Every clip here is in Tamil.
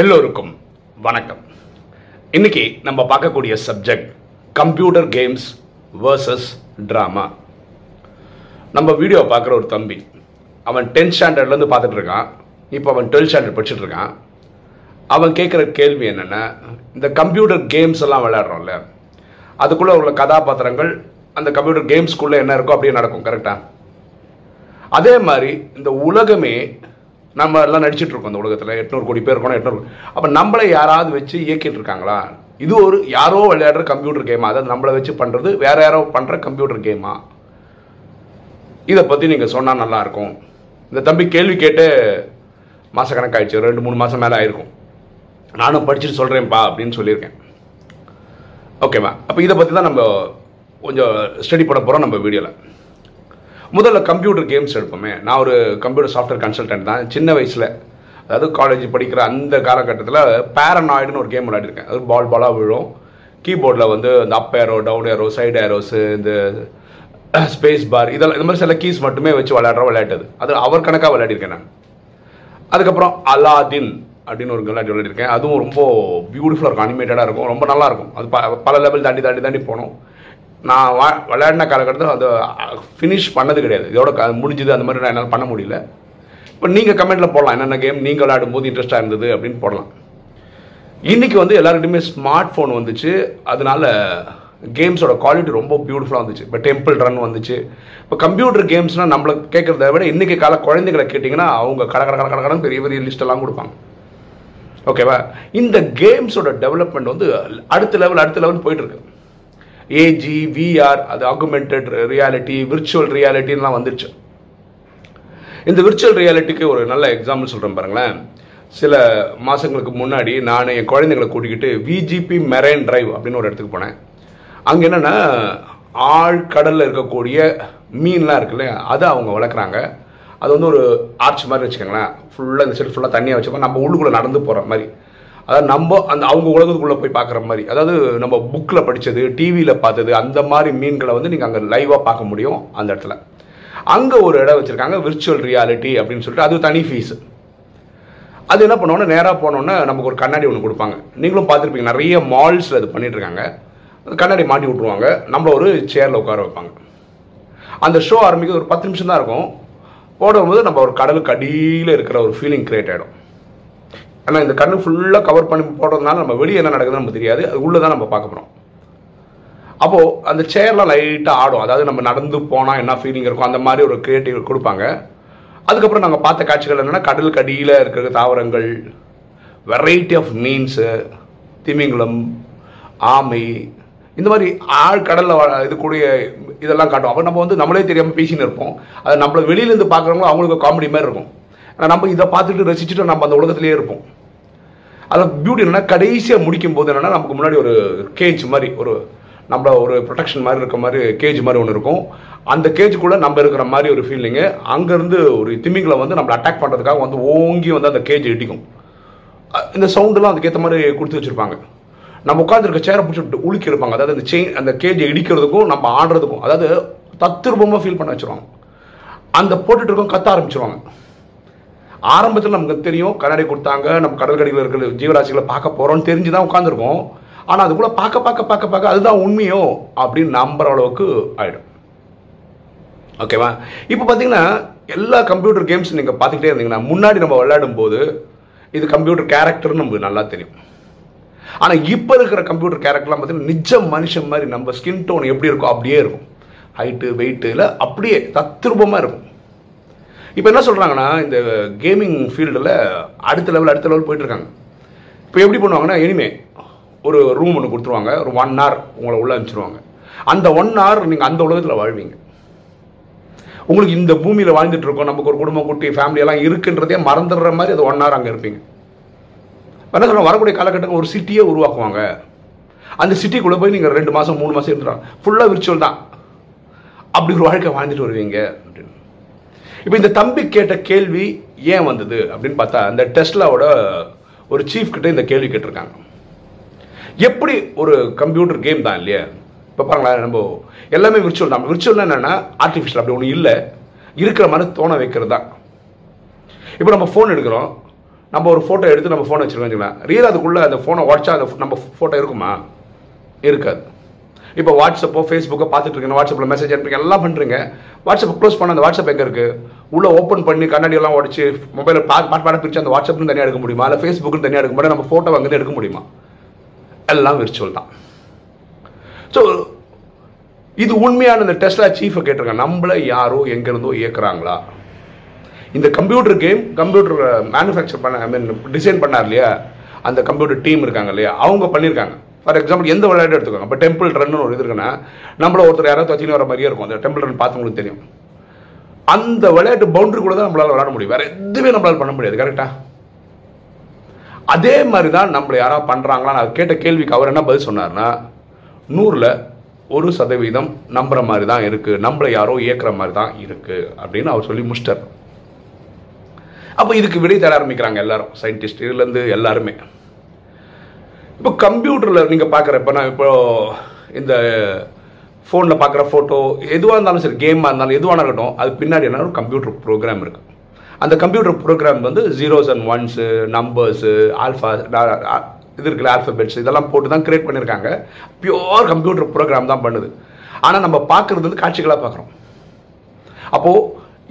எல்லோருக்கும் வணக்கம். இன்னைக்கு நம்ம பார்க்கக்கூடிய subject computer games versus drama நம்ம வீடியோ பார்க்குற ஒரு தம்பி அவன் டென்த் ஸ்டாண்டர்ட்லேருந்து பார்த்துட்டு இருக்கான். இப்போ அவன் டுவெல்த் ஸ்டாண்டர்ட் படிச்சுட்டு இருக்கான். அவன் கேட்குற கேள்வி என்னென்னா இந்த கம்ப்யூட்டர் கேம்ஸ் எல்லாம் விளையாடுறோம்ல அதுக்குள்ளே உள்ள கதாபாத்திரங்கள் அந்த கம்ப்யூட்டர் கேம்ஸ்குள்ளே என்ன இருக்கோ அப்படியே நடக்கும் கரெக்டாக அதே மாதிரி இந்த உலகமே நம்ம எல்லாம் நடிச்சுட்டு இருக்கோம் இந்த உலகத்தில். எட்நூறு கோடி பேர் இருக்கணும் எட்நூறு அப்போ நம்மளை யாராவது வச்சு இயக்கிட்டு இருக்காங்களா இது ஒரு யாரோ விளையாடுற கம்ப்யூட்டர் கேமா அதாவது நம்மளை வச்சு பண்ணுறது வேற யாரோ பண்ணுற கம்ப்யூட்டர் கேமா இதை பற்றி நீங்கள் சொன்னால் நல்லாயிருக்கும் இந்த தம்பி கேள்வி கேட்டு மாதக்கணக்காயிடுச்சு ரெண்டு மூணு மாதம் மேலே ஆயிருக்கும். நானும் படிச்சுட்டு சொல்கிறேன்ப்பா அப்படின்னு சொல்லியிருக்கேன். ஓகேவா அப்போ இதை பற்றி தான் நம்ம கொஞ்சம் ஸ்டடி பண்ண போகிறோம் நம்ம வீடியோவில் முதல்ல கம்ப்யூட்டர் கேம்ஸ் எடுப்போமே. நான் ஒரு கம்ப்யூட்டர் சாஃப்ட்வேர் கன்சல்டன்ட் தான். சின்ன வயசில் அதாவது காலேஜ் படிக்கிற அந்த காலகட்டத்தில் பேரனாய்டுன்னு ஒரு கேம் விளையாடிருக்கேன் அது பால் பாலாக விழும். கீபோர்டில் வந்து இந்த up arrow down arrow side arrows இந்த ஸ்பேஸ் பார் இதெல்லாம் இந்த மாதிரி சில கீஸ் மட்டுமே வச்சு விளையாடுற விளையாட்டு அது அவர் கணக்காக விளையாடிருக்கேன் நான். அதுக்கப்புறம் அலாதின் அப்படின்னு ஒரு விளையாட்டு விளையாடிருக்கேன். அதுவும் ரொம்ப பியூட்டிஃபுல்லாக இருக்கும் அனிமேட்டடாக இருக்கும். ரொம்ப நல்லாயிருக்கும் அது ப- பல லெவல் தாண்டி தாண்டி தாண்டி போனோம். நான் வா- விளையாடின காலகட்டத்தில் அது ஃபினிஷ் பண்ணது கிடையாது. இதோட க- முடிஞ்சது அந்த மாதிரி நான் என்னால் பண்ண முடியல. இப்போ நீங்கள் கமெண்ட்டில் போடலாம். என்னென்ன கேம் நீங்கள் விளையாடும் போது இன்ட்ரெஸ்ட்டாக இருந்தது அப்படின்னு போடலாம். இன்றைக்கி வந்து எல்லாருக்கிட்டையுமே ஸ்மார்ட் ஃபோன் வந்துச்சு. அதனால கேம்ஸோட குவாலிட்டி ரொம்ப பியூட்டிஃபுல்லாக வந்துச்சு. இப்போ டெம்பிள் ரன் வந்துச்சு. இப்போ கம்ப்யூட்டர் கேம்ஸ்னால் நம்மளை கேட்குறத விட இன்றைக்கி கால குழந்தைங்களை கேட்டிங்கன்னா அவங்க கட கட கட கடன் பெரிய பெரிய லிஸ்ட் எல்லாம் கொடுப்பாங்க. ஓகேவா இந்த கேம்ஸோட டெவலப்மெண்ட் வந்து அடுத்த லெவல் அடுத்த லெவல் போயிட்டுருக்கு A G VR augmented reality virtual ரியாலிட்டின்லாம் வந்துருச்சு. இந்த விர்ச்சுவல் ரியாலிட்டிக்கு ஒரு நல்ல எக்ஸாம்பிள் சொல்கிறேன் பாருங்களேன். சில மாதங்களுக்கு முன்னாடி நான் என் குழந்தைங்களை கூட்டிக்கிட்டு விஜிபி மெரைன் டிரைவ் அப்படின்னு ஒரு இடத்துக்கு போனேன். அங்கே என்னென்னா ஆழ்கடலில் இருக்கக்கூடிய மீன்லாம் இருக்குல்ல அதை அவங்க வளர்க்குறாங்க. அது வந்து ஒரு ஆர்ச் மாதிரி வச்சுக்கோங்களேன். ஃபுல்லாக இந்த சைடு ஃபுல்லாக தண்ணியாக வச்சுப்போம். நம்ம உள்ளுக்குள்ளே நடந்து போகிற மாதிரி. அதாவது நம்ம அந்த அவங்க உலகத்துக்குள்ளே போய் பார்க்குற மாதிரி. அதாவது நம்ம புக்கில் படித்தது டிவியில் பார்த்தது அந்த மாதிரி மீன்களை வந்து நீங்கள் அங்கே லைவாக பார்க்க முடியும் அந்த இடத்துல. அங்கே ஒரு இடம் வச்சுருக்காங்க விர்ச்சுவல் ரியாலிட்டி அப்படின்னு சொல்லிட்டு அது தனி ஃபீஸ் அது என்ன பண்ணோன்னா நேராக போனோன்னா நமக்கு ஒரு கண்ணாடி ஒன்று கொடுப்பாங்க. நீங்களும் பார்த்துருப்பீங்க நிறைய மால்ஸில் அது பண்ணிட்டு இருக்காங்க கண்ணாடி மாட்டி விட்ருவாங்க நம்மள ஒரு சேரில் உட்கார வைப்பாங்க. அந்த ஷோ ஆரம்பிக்க ஒரு பத்து நிமிஷம் தான் இருக்கும். போடும்போது நம்ம ஒரு கடலுக்கு அடியில் இருக்கிற ஒரு ஃபீலிங் க்ரியேட் ஆகிடும் ஆனால் இந்த கண்ணு ஃபுல்லாக கவர் பண்ணி போடுறதுனால நம்ம வெளியே என்ன நடக்குதுன்னு நமக்கு தெரியாது. அது உள்ளே தான் நம்ம பார்க்க போகிறோம் அப்போது அந்த சேர்லாம் லைட்டாக ஆடும். அதாவது நம்ம நடந்து போனால் என்ன ஃபீலிங் இருக்கும் அந்த மாதிரி ஒரு கிரியேட்டிவ் கொடுப்பாங்க. அதுக்கப்புறம் நாங்கள் பார்த்த காட்சிகள் என்னென்னா கடலுக்கு அடியில் இருக்கிற தாவரங்கள் வெரைட்டி ஆஃப் மீன்ஸு திமிங்கலம் ஆமை இந்த மாதிரி ஆழ்கடலில் வா- இது கூடிய இதெல்லாம் காட்டும். அப்போ நம்ம வந்து நம்மளே தெரியாமல் பேசின்னு இருப்போம். அது நம்மளை வெளியிலேருந்து பார்க்குறவங்களும் அவங்களுக்கு காமெடி மாதிரி இருக்கும். ஆனா நம்ம இதை பார்த்துட்டு ரசிச்சுட்டு நம்ம அந்த உலகத்திலேயே இருப்போம். அதில் பியூட்டி என்னன்னா கடைசியாக முடிக்கும் போது என்னென்னா நமக்கு முன்னாடி ஒரு கேஜ் மாதிரி ஒரு நம்மள ஒரு ப்ரொடெக்ஷன் மாதிரி இருக்க மாதிரி கேஜ் மாதிரி ஒன்று இருக்கும். அந்த கேஜுக்குள்ளே நம்ம இருக்கிற மாதிரி ஒரு ஃபீலிங்கு அங்கேருந்து ஒரு திமிங்களை வந்து நம்மளை அட்டாக் பண்ணுறதுக்காக வந்து ஓங்கி வந்து அந்த கேஜ் இடிக்கும். இந்த சவுண்டெல்லாம் அதுக்கேற்ற மாதிரி கொடுத்து வச்சுருப்பாங்க. நம்ம உட்காந்துருக்க சேரை பிடிச்சி உலுக்கி இருப்பாங்க அதாவது அந்த செயின் அந்த கேஜை இடிக்கிறதுக்கும் நம்ம ஆடுறதுக்கும் அதாவது தத்துரூபமாக ஃபீல் பண்ண வச்சுருவாங்க. அந்த போட்டுட்டு இருக்கோம் கத்த ஆரம்பிச்சிருவாங்க. ஆரம்பத்தில் நமக்கு தெரியும் கண்ணாடி கொடுத்தாங்க நம்ம கடற்கரையில் இருக்கிற ஜீவராசிகளை பார்க்க போகிறோம்னு தெரிஞ்சு தான் உட்காந்துருக்கோம் ஆனால் அதுக்குள்ளே பார்க்க பார்க்க பார்க்க பார்க்க அதுதான் உண்மையோ அப்படின்னு நம்புற அளவுக்கு ஆகிடும் ஓகேவா? இப்போ பார்த்தீங்கன்னா எல்லா கம்ப்யூட்டர் கேம்ஸ் நீங்கள் பார்த்துக்கிட்டே இருந்தீங்கன்னா முன்னாடி நம்ம விளையாடும் போது இது கம்ப்யூட்டர் கேரக்டர்னு நமக்கு நல்லா தெரியும். ஆனால் இப்போ இருக்கிற கம்ப்யூட்டர் கேரக்டர்லாம் பார்த்தீங்கன்னா நிஜ மனுஷன் மாதிரி நம்ம ஸ்கின் டோன் எப்படி இருக்கோ அப்படியே இருக்கும். ஹைட்டு வெயிட்டு இல்லை அப்படியே தத்ரூபமாக இருக்கும். இப்போ என்ன சொல்கிறாங்கன்னா இந்த கேமிங் ஃபீல்டில் அடுத்த லெவல் அடுத்த லெவல் போயிட்டுருக்காங்க. இப்போ எப்படி பண்ணுவாங்கன்னா இனிமே ஒரு ரூம் ஒன்று கொடுத்துருவாங்க. ஒரு ஒன் ஹவர் உங்களை உள்ள அனுப்பிச்சிருவாங்க. அந்த ஒன் ஹவர் நீங்கள் அந்த உலகத்தில் வாழ்வீங்க. உங்களுக்கு இந்த பூமியில் வாழ்ந்துட்டு இருக்கோம். நமக்கு ஒரு குடும்பம் குட்டி ஃபேமிலியெல்லாம் எல்லாம் இருக்குன்றதே மறந்துடுற மாதிரி அது ஒன் ஹவர் அங்கே இருப்பீங்க. என்ன சொல்லுவாங்க வரக்கூடிய காலகட்டங்கள் ஒரு சிட்டியே உருவாக்குவாங்க. அந்த சிட்டிக்குள்ளே போய் நீங்கள் ரெண்டு மாதம் மூணு மாதம் இருந்துடுறாங்க ஃபுல்லாக விர்ச்சுவல் தான். அப்படி ஒரு வாழ்க்கை வாழ்ந்துட்டு வருவீங்க. அப்படின்னு இப்போ இந்த தம்பி கேட்ட கேள்வி ஏன் வந்தது அப்படின்னு பார்த்தா இந்த டெஸ்லாவோட ஒரு சீஃப் கிட்ட இந்த கேள்வி கேட்டிருக்காங்க. எப்படி ஒரு கம்ப்யூட்டர் கேம் தான் இல்லையா? இப்போ பாருங்களேன் நம்ம எல்லாமே விர்ச்சுவல் தான். விர்ச்சுவல் என்னன்னா ஆர்டிஃபிஷியல் அப்படி ஒன்றும் இல்லை. இருக்கிற மாதிரி தோண வைக்கிறது தான். இப்போ நம்ம ஃபோன் எடுக்கிறோம். நம்ம ஒரு ஃபோட்டோ எடுத்து நம்ம ஃபோனை வச்சுருக்கோம் வச்சுக்கலாம் ரியல் அதுக்குள்ளே அந்த ஃபோனை உடச்சா அந்த நம்ம ஃபோட்டோ இருக்குமா? இருக்காது. இப்போ வாட்ஸ்அப்போ ஃபேஸ்புக்கோ பார்த்துட்டு இருக்கீங்க வாட்ஸ்அப்பில் மெசேஜ் அனுப்புறீங்க எல்லாம் பண்ணுறீங்க வாட்ஸ்அப் க்ளோஸ் பண்ண அந்த வாட்ஸ்அப் எங்கே இருக்குது உள்ளே ஓப்பன் பண்ணி கண்ணாடி எல்லாம் உடச்சி மொபைலில் பாட்டு பாட்டு பாட பிரித்து அந்த வாட்ஸ்அப்னு தனியாக எடுக்க முடியுமா? இல்லை ஃபேஸ்புக்கு தனியாக எடுக்க முடியும்? நம்ம ஃபோட்டோ அங்கே எடுக்க முடியுமா? எல்லாம் விர்ச்சுவல் தான். ஸோ இது உண்மையான இந்த டெஸ்லா சீஃபை கேட்டிருக்காங்க நம்மள யாரோ எங்கேருந்தோ இயக்குறாங்களா? இந்த கம்ப்யூட்டர் கேம் கம்ப்யூட்டர் மேனுஃபேக்சர் பண்ண ஐ மீன் டிசைன் பண்ணார் இல்லையா? அந்த கம்ப்யூட்டர் டீம் இருக்காங்க இல்லையா? அவங்க பண்ணியிருக்காங்க. ஃபார் எக்ஸாம்பிள் எந்த விளையாட்டு எடுத்துக்கோங்க. இப்போ டெம்பிள் ரன்னு ஒரு இது இருக்குன்னா நம்மள ஒருத்தர் யாராவது வச்சுன்னு வர மாதிரியே இருக்கும். அந்த டெம்பிள் ரன் பார்த்தவங்களுக்கு தெரியும். அந்த விளையாட்டு பவுண்டரி கூட தான் நம்மளால விளையாட முடியும். வேற எதுவுமே நம்மளால பண்ண முடியாது. கரெக்டா அதே மாதிரி தான் நம்மளை யாராவது பண்ணுறாங்களா நான் கேட்ட கேள்விக்கு அவர் என்ன பதில் சொன்னார்னா நூறில் ஒரு சதவீதம் நம்புற மாதிரி தான் இருக்கு. நம்மளை யாரோ இயக்குற மாதிரி தான் இருக்கு அப்படின்னு அவர் சொல்லி முடிச்சிட்டார். அப்போ இதுக்கு விடை தர ஆரம்பிக்கிறாங்க எல்லாரும். சயின்டிஸ்ட் இதுலேருந்து எல்லாருமே. இப்போ கம்ப்யூட்டரில் நீங்கள் பார்க்குற இப்போ நான் இப்போ இந்த ஃபோனில் பார்க்குற ஃபோட்டோ எதுவாக இருந்தாலும் சரி கேமாக இருந்தாலும் எதுவாக இருக்கட்டும் அது பின்னாடி என்ன ஒரு கம்ப்யூட்டர் ப்ரோக்ராம் இருக்குது அந்த கம்ப்யூட்டர் ப்ரோக்ராம் வந்து zeros and ones numbers alpha இது இருக்குல்ல ஆல்ஃபபெட்ஸ் இதெல்லாம் போட்டு தான் கிரியேட் பண்ணியிருக்காங்க பியோர் கம்ப்யூட்டர் ப்ரோக்ராம் தான் பண்ணுது. ஆனால் நம்ம பார்க்குறது வந்து காட்சிகளாக பார்க்குறோம் அப்போது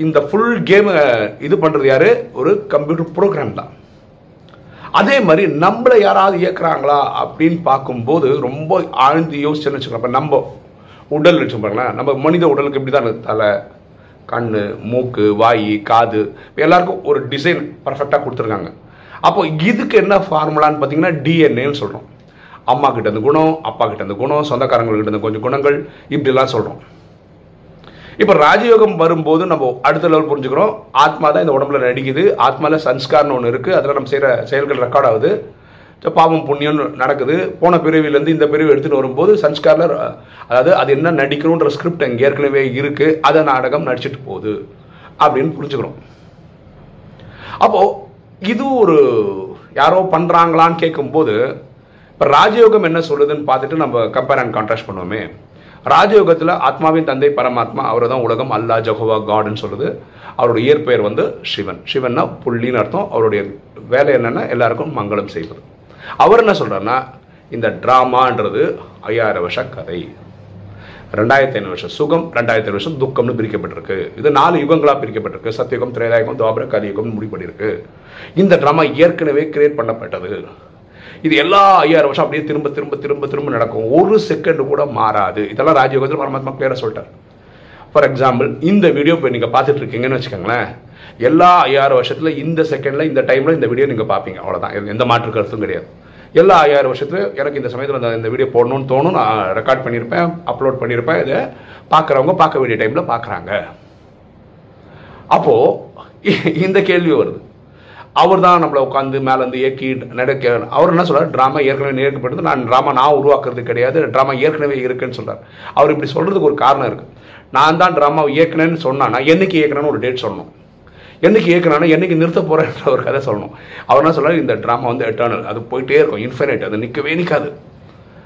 இந்த ஃபுல் கேமை இது பண்ணுறது யார்? ஒரு கம்ப்யூட்டர் ப்ரோக்ராம் தான். அதே மாதிரி நம்மளை யாராவது இயக்குறாங்களா அப்படின்னு பார்க்கும்போது ரொம்ப ஆழ்ந்து யோசிச்சுன்னு வச்சுக்கோங்க. இப்போ நம்ம உடல் வச்சுக்கோங்களேன் நம்ம மனித உடலுக்கு இப்படி தான் தலை கண் மூக்கு வாய் காது. இப்ப எல்லாருக்கும் ஒரு டிசைன் பர்ஃபெக்டாக கொடுத்துருக்காங்க. அப்போ இதுக்கு என்ன ஃபார்முலான்னு பார்த்தீங்கன்னா டிஎன்ஏன்னு சொல்கிறோம் அம்மா கிட்ட இருந்து குணம் அப்பா கிட்ட இருந்து குணம் சொந்தக்காரங்கள்கிட்ட இருந்து கொஞ்சம் குணங்கள் இப்படிலாம் சொல்கிறோம் இப்போ ராஜயோகம் வரும்போது நம்ம அடுத்த லெவல் புரிஞ்சுக்கிறோம். ஆத்மா தான் இந்த உடம்புல நடிக்குது. ஆத்மாவில் சன்ஸ்கார்னு ஒன்று இருக்குது அதில் நம்ம செய்கிற செயல்கள் ரெக்கார்ட் ஆகுது. பாவம் புண்ணியம்னு நடக்குது. போன பிரிவிலேருந்து இந்த பிரிவு எடுத்துகிட்டு வரும்போது சன்ஸ்காரில் அதாவது அது என்ன நடிக்கணுன்ற ஸ்கிரிப்ட் அங்கே ஏற்கனவே இருக்குது அதை நாடகம் நடிச்சிட்டு போகுது. அப்படின்னு புரிஞ்சுக்கிறோம். அப்போது இது ஒரு யாரோ பண்ணுறாங்களான்னு கேட்கும்போது இப்போ ராஜயோகம் என்ன சொல்லுதுன்னு பார்த்துட்டு நம்ம கம்பேர் அண்ட் கான்ட்ராஸ்ட் பண்ணுவோமே. ராஜயோகத்தில் ஆத்மாவின் தந்தை பரமாத்மா அவரை தான் உலகம் அல்லா ஜஹோவா காட்னு சொல்லுது அவருடைய இயற்பெயர் வந்து சிவன். சிவன்னா புள்ளின்னு அர்த்தம். அவருடைய வேலை என்னென்னா எல்லாருக்கும் மங்களம் செய்வது. அவர் என்ன சொல்கிறாருன்னா இந்த ட்ராமான்றது ஐயாயிரம் வருஷ கதை. ரெண்டாயிரத்தி ஐநூறு வருஷம் சுகம் ரெண்டாயிரத்தி ஐநூறு வருஷம் துக்கம்னு பிரிக்கப்பட்டிருக்கு. இது நாலு யுகங்களாக பிரிக்கப்பட்டிருக்கு. சத்தியுகம் திரேதாயுகம் துவாபர கலியுகம் முடிப்பட்டிருக்கு இந்த ட்ராமா ஏற்கனவே கிரியேட் பண்ணப்பட்டது. இது எல்லா ஐயாயிரம் வருஷம் அப்படியே திரும்ப திரும்ப திரும்ப திரும்ப நடக்கும். ஒரு செகண்ட் கூட மாறாது. இதெல்லாம் ராஜயோகத்தில் பரமாத்மா பேரை சொல்லிட்டார். ஃபார் எக்ஸாம்பிள் இந்த வீடியோ இப்போ நீங்கள் பார்த்துட்டு இருக்கீங்கன்னு வச்சுக்கோங்களேன். எல்லா ஐயாயிரம் வருஷத்தில் இந்த செகண்டில் இந்த டைமில் இந்த வீடியோ நீங்கள் பார்ப்பீங்க. அவ்வளோதான் எந்த மாற்று கருத்தும் கிடையாது. எல்லா ஐயாயிரம் வருஷத்துல எனக்கு இந்த சமயத்தில் இந்த வீடியோ போடணும்னு தோணும். நான் ரெக்கார்ட் பண்ணியிருப்பேன் அப்லோட் பண்ணியிருப்பேன். இதை பார்க்குறவங்க பார்க்க வேண்டிய டைமில் பார்க்குறாங்க. அப்போது இந்த கேள்வி வருது. அவர் தான் நம்மளை உட்காந்து மேலேருந்து இயக்கி நடக்க அவர் என்ன சொல்கிறார் ட்ராமா ஏற்கனவே நேர்க்கப்பட்டது நான் ட்ராமா நான் உருவாக்குறது கிடையாது. ட்ராமா ஏற்கனவே இருக்குன்னு சொல்கிறார் அவர் இப்படி சொல்கிறதுக்கு ஒரு காரணம் இருக்குது நான் தான் ட்ராமா இயக்குனேன்னு சொன்னால் நான் என்னைக்கு இயக்குனேன்னு ஒரு டேட் சொல்லணும். என்றைக்கு இயக்குனா என்றைக்கு நிறுத்த போறேன்ற ஒரு கதை சொல்லணும். அவர் என்ன சொல்கிறார் இந்த ட்ராமா வந்து எட்டர்னல் அது போயிட்டே இருக்கும். இன்ஃபினைட் அது நிற்கவே நிற்காது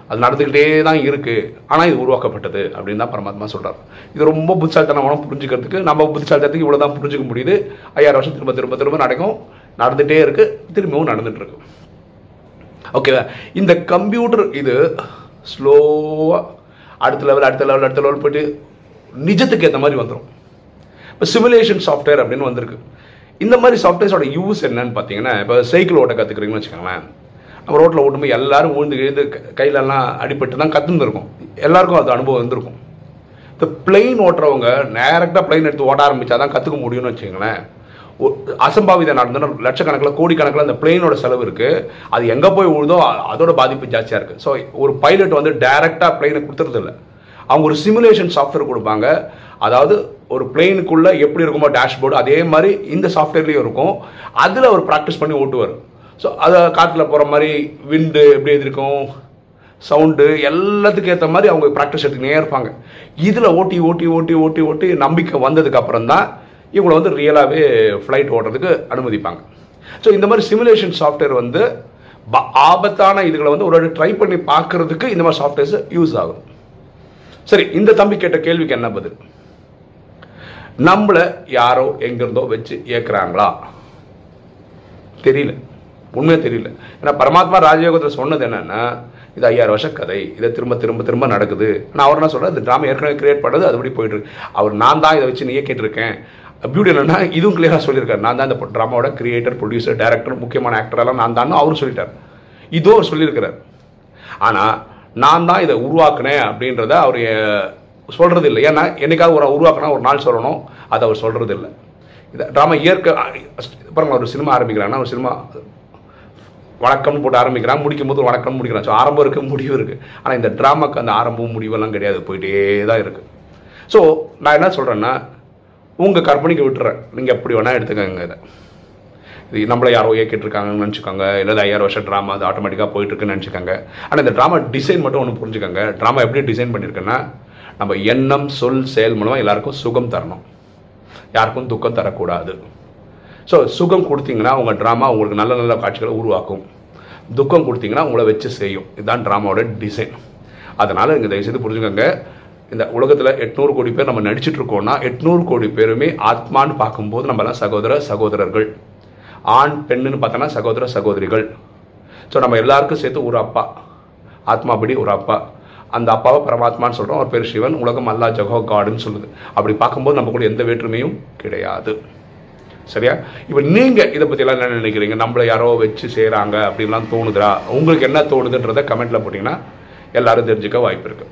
அது நடந்துக்கிட்டே தான் இருக்குது ஆனால் இது உருவாக்கப்பட்டது அப்படின்னு தான் பரமாத்மா சொல்கிறார் இது ரொம்ப புத்திசாலித்தனமான புரிஞ்சுக்கிறதுக்கு நம்ம புத்திசாலித்தனத்துக்கு இவ்வளோ தான் புரிஞ்சுக்க முடியுது. ஐயாயிரம் வருஷம் திரும்ப திரும்ப திரும்ப நடக்கும். நடந்துகிட்டே இருக்குது திரும்பவும் நடந்துகிட்ருக்கு ஓகேவா இந்த கம்ப்யூட்டர் இது ஸ்லோவாக அடுத்த லெவல் அடுத்த லெவல் அடுத்த லெவல் போயிட்டு நிஜத்துக்கு ஏற்ற மாதிரி வந்துடும் இப்போ சிமுலேஷன் சாஃப்ட்வேர் அப்படின்னு வந்திருக்கு. இந்த மாதிரி சாஃப்ட்வேர்ஸோட யூஸ் என்னன்னு பார்த்தீங்கன்னா இப்போ சைக்கிள் ஓட்ட கற்றுக்குறீங்கன்னு வச்சுக்கோங்களேன். நம்ம ரோட்டில் ஓட்டும்போது எல்லாரும் விழுந்து எழுந்து கையிலெல்லாம் அடிபட்டு தான் கற்றுந்துருக்கும் எல்லாருக்கும் அது அனுபவம் வந்திருக்கும். இந்த பிளெயின் ஓட்டுறவங்க டைரெக்டாக பிளெயின் எடுத்து ஓட்ட ஆரம்பித்தா தான் கற்றுக்க முடியும்னு வச்சுக்கோங்களேன். அசம்பாவிதம் நடந்ததுன்னா லட்சக்கணக்கில் கோடிக்கணக்கில் அந்த பிளெயினோட செலவு இருக்கு. அது எங்கே போய் விழுதோ அதோட பாதிப்பு ஜாஸ்தியாக இருக்கு. ஸோ ஒரு பைலட் வந்து டைரெக்டாக பிளெயினை கொடுத்துறதில்ல அவங்க ஒரு சிமுலேஷன் சாஃப்ட்வேர் கொடுப்பாங்க. அதாவது ஒரு பிளெயினுக்குள்ள எப்படி இருக்குமோ டேஷ்போர்டு அதே மாதிரி இந்த சாஃப்ட்வேர்லேயும் இருக்கும். அதில் அவர் ப்ராக்டிஸ் பண்ணி ஓட்டுவார். ஸோ அதை காட்டில் போகிற மாதிரி விண்டு எப்படி எது சவுண்டு எல்லாத்துக்கு ஏற்ற மாதிரி அவங்க ப்ராக்டிஸ் எடுத்துக்கிட்டே இருப்பாங்க. இதில் ஓட்டி ஓட்டி ஓட்டி ஓட்டி ஓட்டி நம்பிக்கை வந்ததுக்கு அப்புறம் தான் இவங்களை வந்து ரியலாகவே ஃப்ளைட் ஓட்டுறதுக்கு அனுமதிப்பாங்க. ஸோ இந்த மாதிரி சிமுலேஷன் சாஃப்ட்வேர் வந்து ஆபத்தான இதுகளை வந்து ஒரு ட்ரை பண்ணி பார்க்கறதுக்கு இந்த மாதிரி சாஃப்ட்வேர்ஸ் யூஸ் ஆகும். சரி இந்த தம்பி கேட்ட கேள்விக்கு என்ன பதில்? நம்மளை யாரோ எங்கிருந்தோ வச்சு இயக்குறாங்களா தெரியல. உண்மையாக தெரியல. ஏன்னா பரமாத்மா ராஜயோகத்தில் சொன்னது என்னன்னா இது ஐயாயிரம் வருஷம் கதை. இதை திரும்ப திரும்ப திரும்ப நடக்குது. நான் அவர் என்ன சொல்கிறேன் இந்த ட்ராமா ஏற்கனவே கிரியேட் பண்ணுறது அதுபடி போயிட்டு இருக்கு. அவர் நான் தான் இதை வச்சு நீயே கேட்டிருக்கேன். பியூட்டி என்னன்னா இதுவும் கிளியராக சொல்லியிருக்காரு. நான் தான் இந்த ட்ராமாவோட கிரியேட்டர் ப்ரொடியூசர் டேரக்டர் முக்கியமான ஆக்டர் எல்லாம் நான் தான் அவரும் சொல்லிட்டார். இதோ அவர் சொல்லியிருக்கிறார். ஆனால் நான் தான் இதை உருவாக்குனேன் அப்படின்றத அவர் சொல்கிறது இல்லை ஏன்னா என்னைக்காவது ஒரு உருவாக்கினா ஒரு நாள் சொல்லணும். அதை அவர் சொல்கிறது இல்லை இதை ட்ராமா இயற்கை பாருங்க ஒரு சினிமா ஆரம்பிக்கிறாங்கன்னா ஒரு சினிமா வணக்கம்னு போட்டு ஆரம்பிக்கிறான் முடிக்கும் போது வணக்கம் முடிக்கிறான். ஸோ ஆரம்பம் இருக்குது முடிவு இருக்குது ஆனால் இந்த ட்ராமாக்கு அந்த ஆரம்பம் முடிவெல்லாம் கிடையாது. போயிட்டே தான் இருக்குது ஸோ நான் என்ன சொல்கிறேன்னா உங்கள் கற்பனைக்கு விட்டுறேன். நீங்கள் எப்படி வேணால் எடுத்துக்கோங்க இதை. இது நம்மளை யாரோ இயக்கிட்டுருக்காங்கன்னு நினச்சிக்கோங்க. இல்லை ஐயாயிரம் வருஷம் ட்ராமா அது ஆட்டோமேட்டிக்காக போயிட்டுருக்குன்னு நினச்சிக்கோங்க. ஆனால் இந்த ட்ராமா டிசைன் மட்டும் ஒன்று புரிஞ்சுக்கோங்க. ட்ராமா எப்படி டிசைன் பண்ணியிருக்கேன்னா நம்ம எண்ணம் சொல் செயல் மூலமாக எல்லாருக்கும் சுகம் தரணும். யாருக்கும் துக்கம் தரக்கூடாது. ஸோ சுகம் கொடுத்தீங்கன்னா உங்கள் ட்ராமா உங்களுக்கு நல்ல நல்ல காட்சிகளை உருவாக்கும். துக்கம் கொடுத்தீங்கன்னா உங்களை வச்சு செய்யும். இதுதான் ட்ராமாவோட டிசைன் அதனால் இங்கே தயவுசெய்து புரிஞ்சுக்கோங்க. இந்த உலகத்தில் எட்நூறு கோடி பேர் நம்ம நடிச்சிட்டு இருக்கோம்னா எட்நூறு கோடி பேருமே ஆத்மான்னு பார்க்கும்போது நம்மலாம் சகோதர சகோதரர்கள். ஆண் பெண்ணுன்னு பார்த்தோன்னா சகோதர சகோதரிகள். ஸோ நம்ம எல்லாருக்கும் சேர்த்து ஒரு அப்பா. ஆத்மாபடி ஒரு அப்பா. அந்த அப்பாவை பரமாத்மான்னு சொல்கிறோம் அவர் பேர் சிவன். உலகம் அல்லா ஜகோ காடுன்னு சொல்லுது. அப்படி பார்க்கும்போது நம்ம கூட எந்த வேற்றுமையும் கிடையாது. சரியா? இப்போ நீங்கள் இதை பற்றிலாம் என்ன நினைக்கிறீங்க? நம்மளை யாரோ வச்சு செய்கிறாங்க அப்படின்லாம் தோணுதுரா உங்களுக்கு என்ன தோணுதுன்றதை கமெண்ட்டில் போட்டிங்கன்னா எல்லோரும் தெரிஞ்சுக்க வாய்ப்பு இருக்குது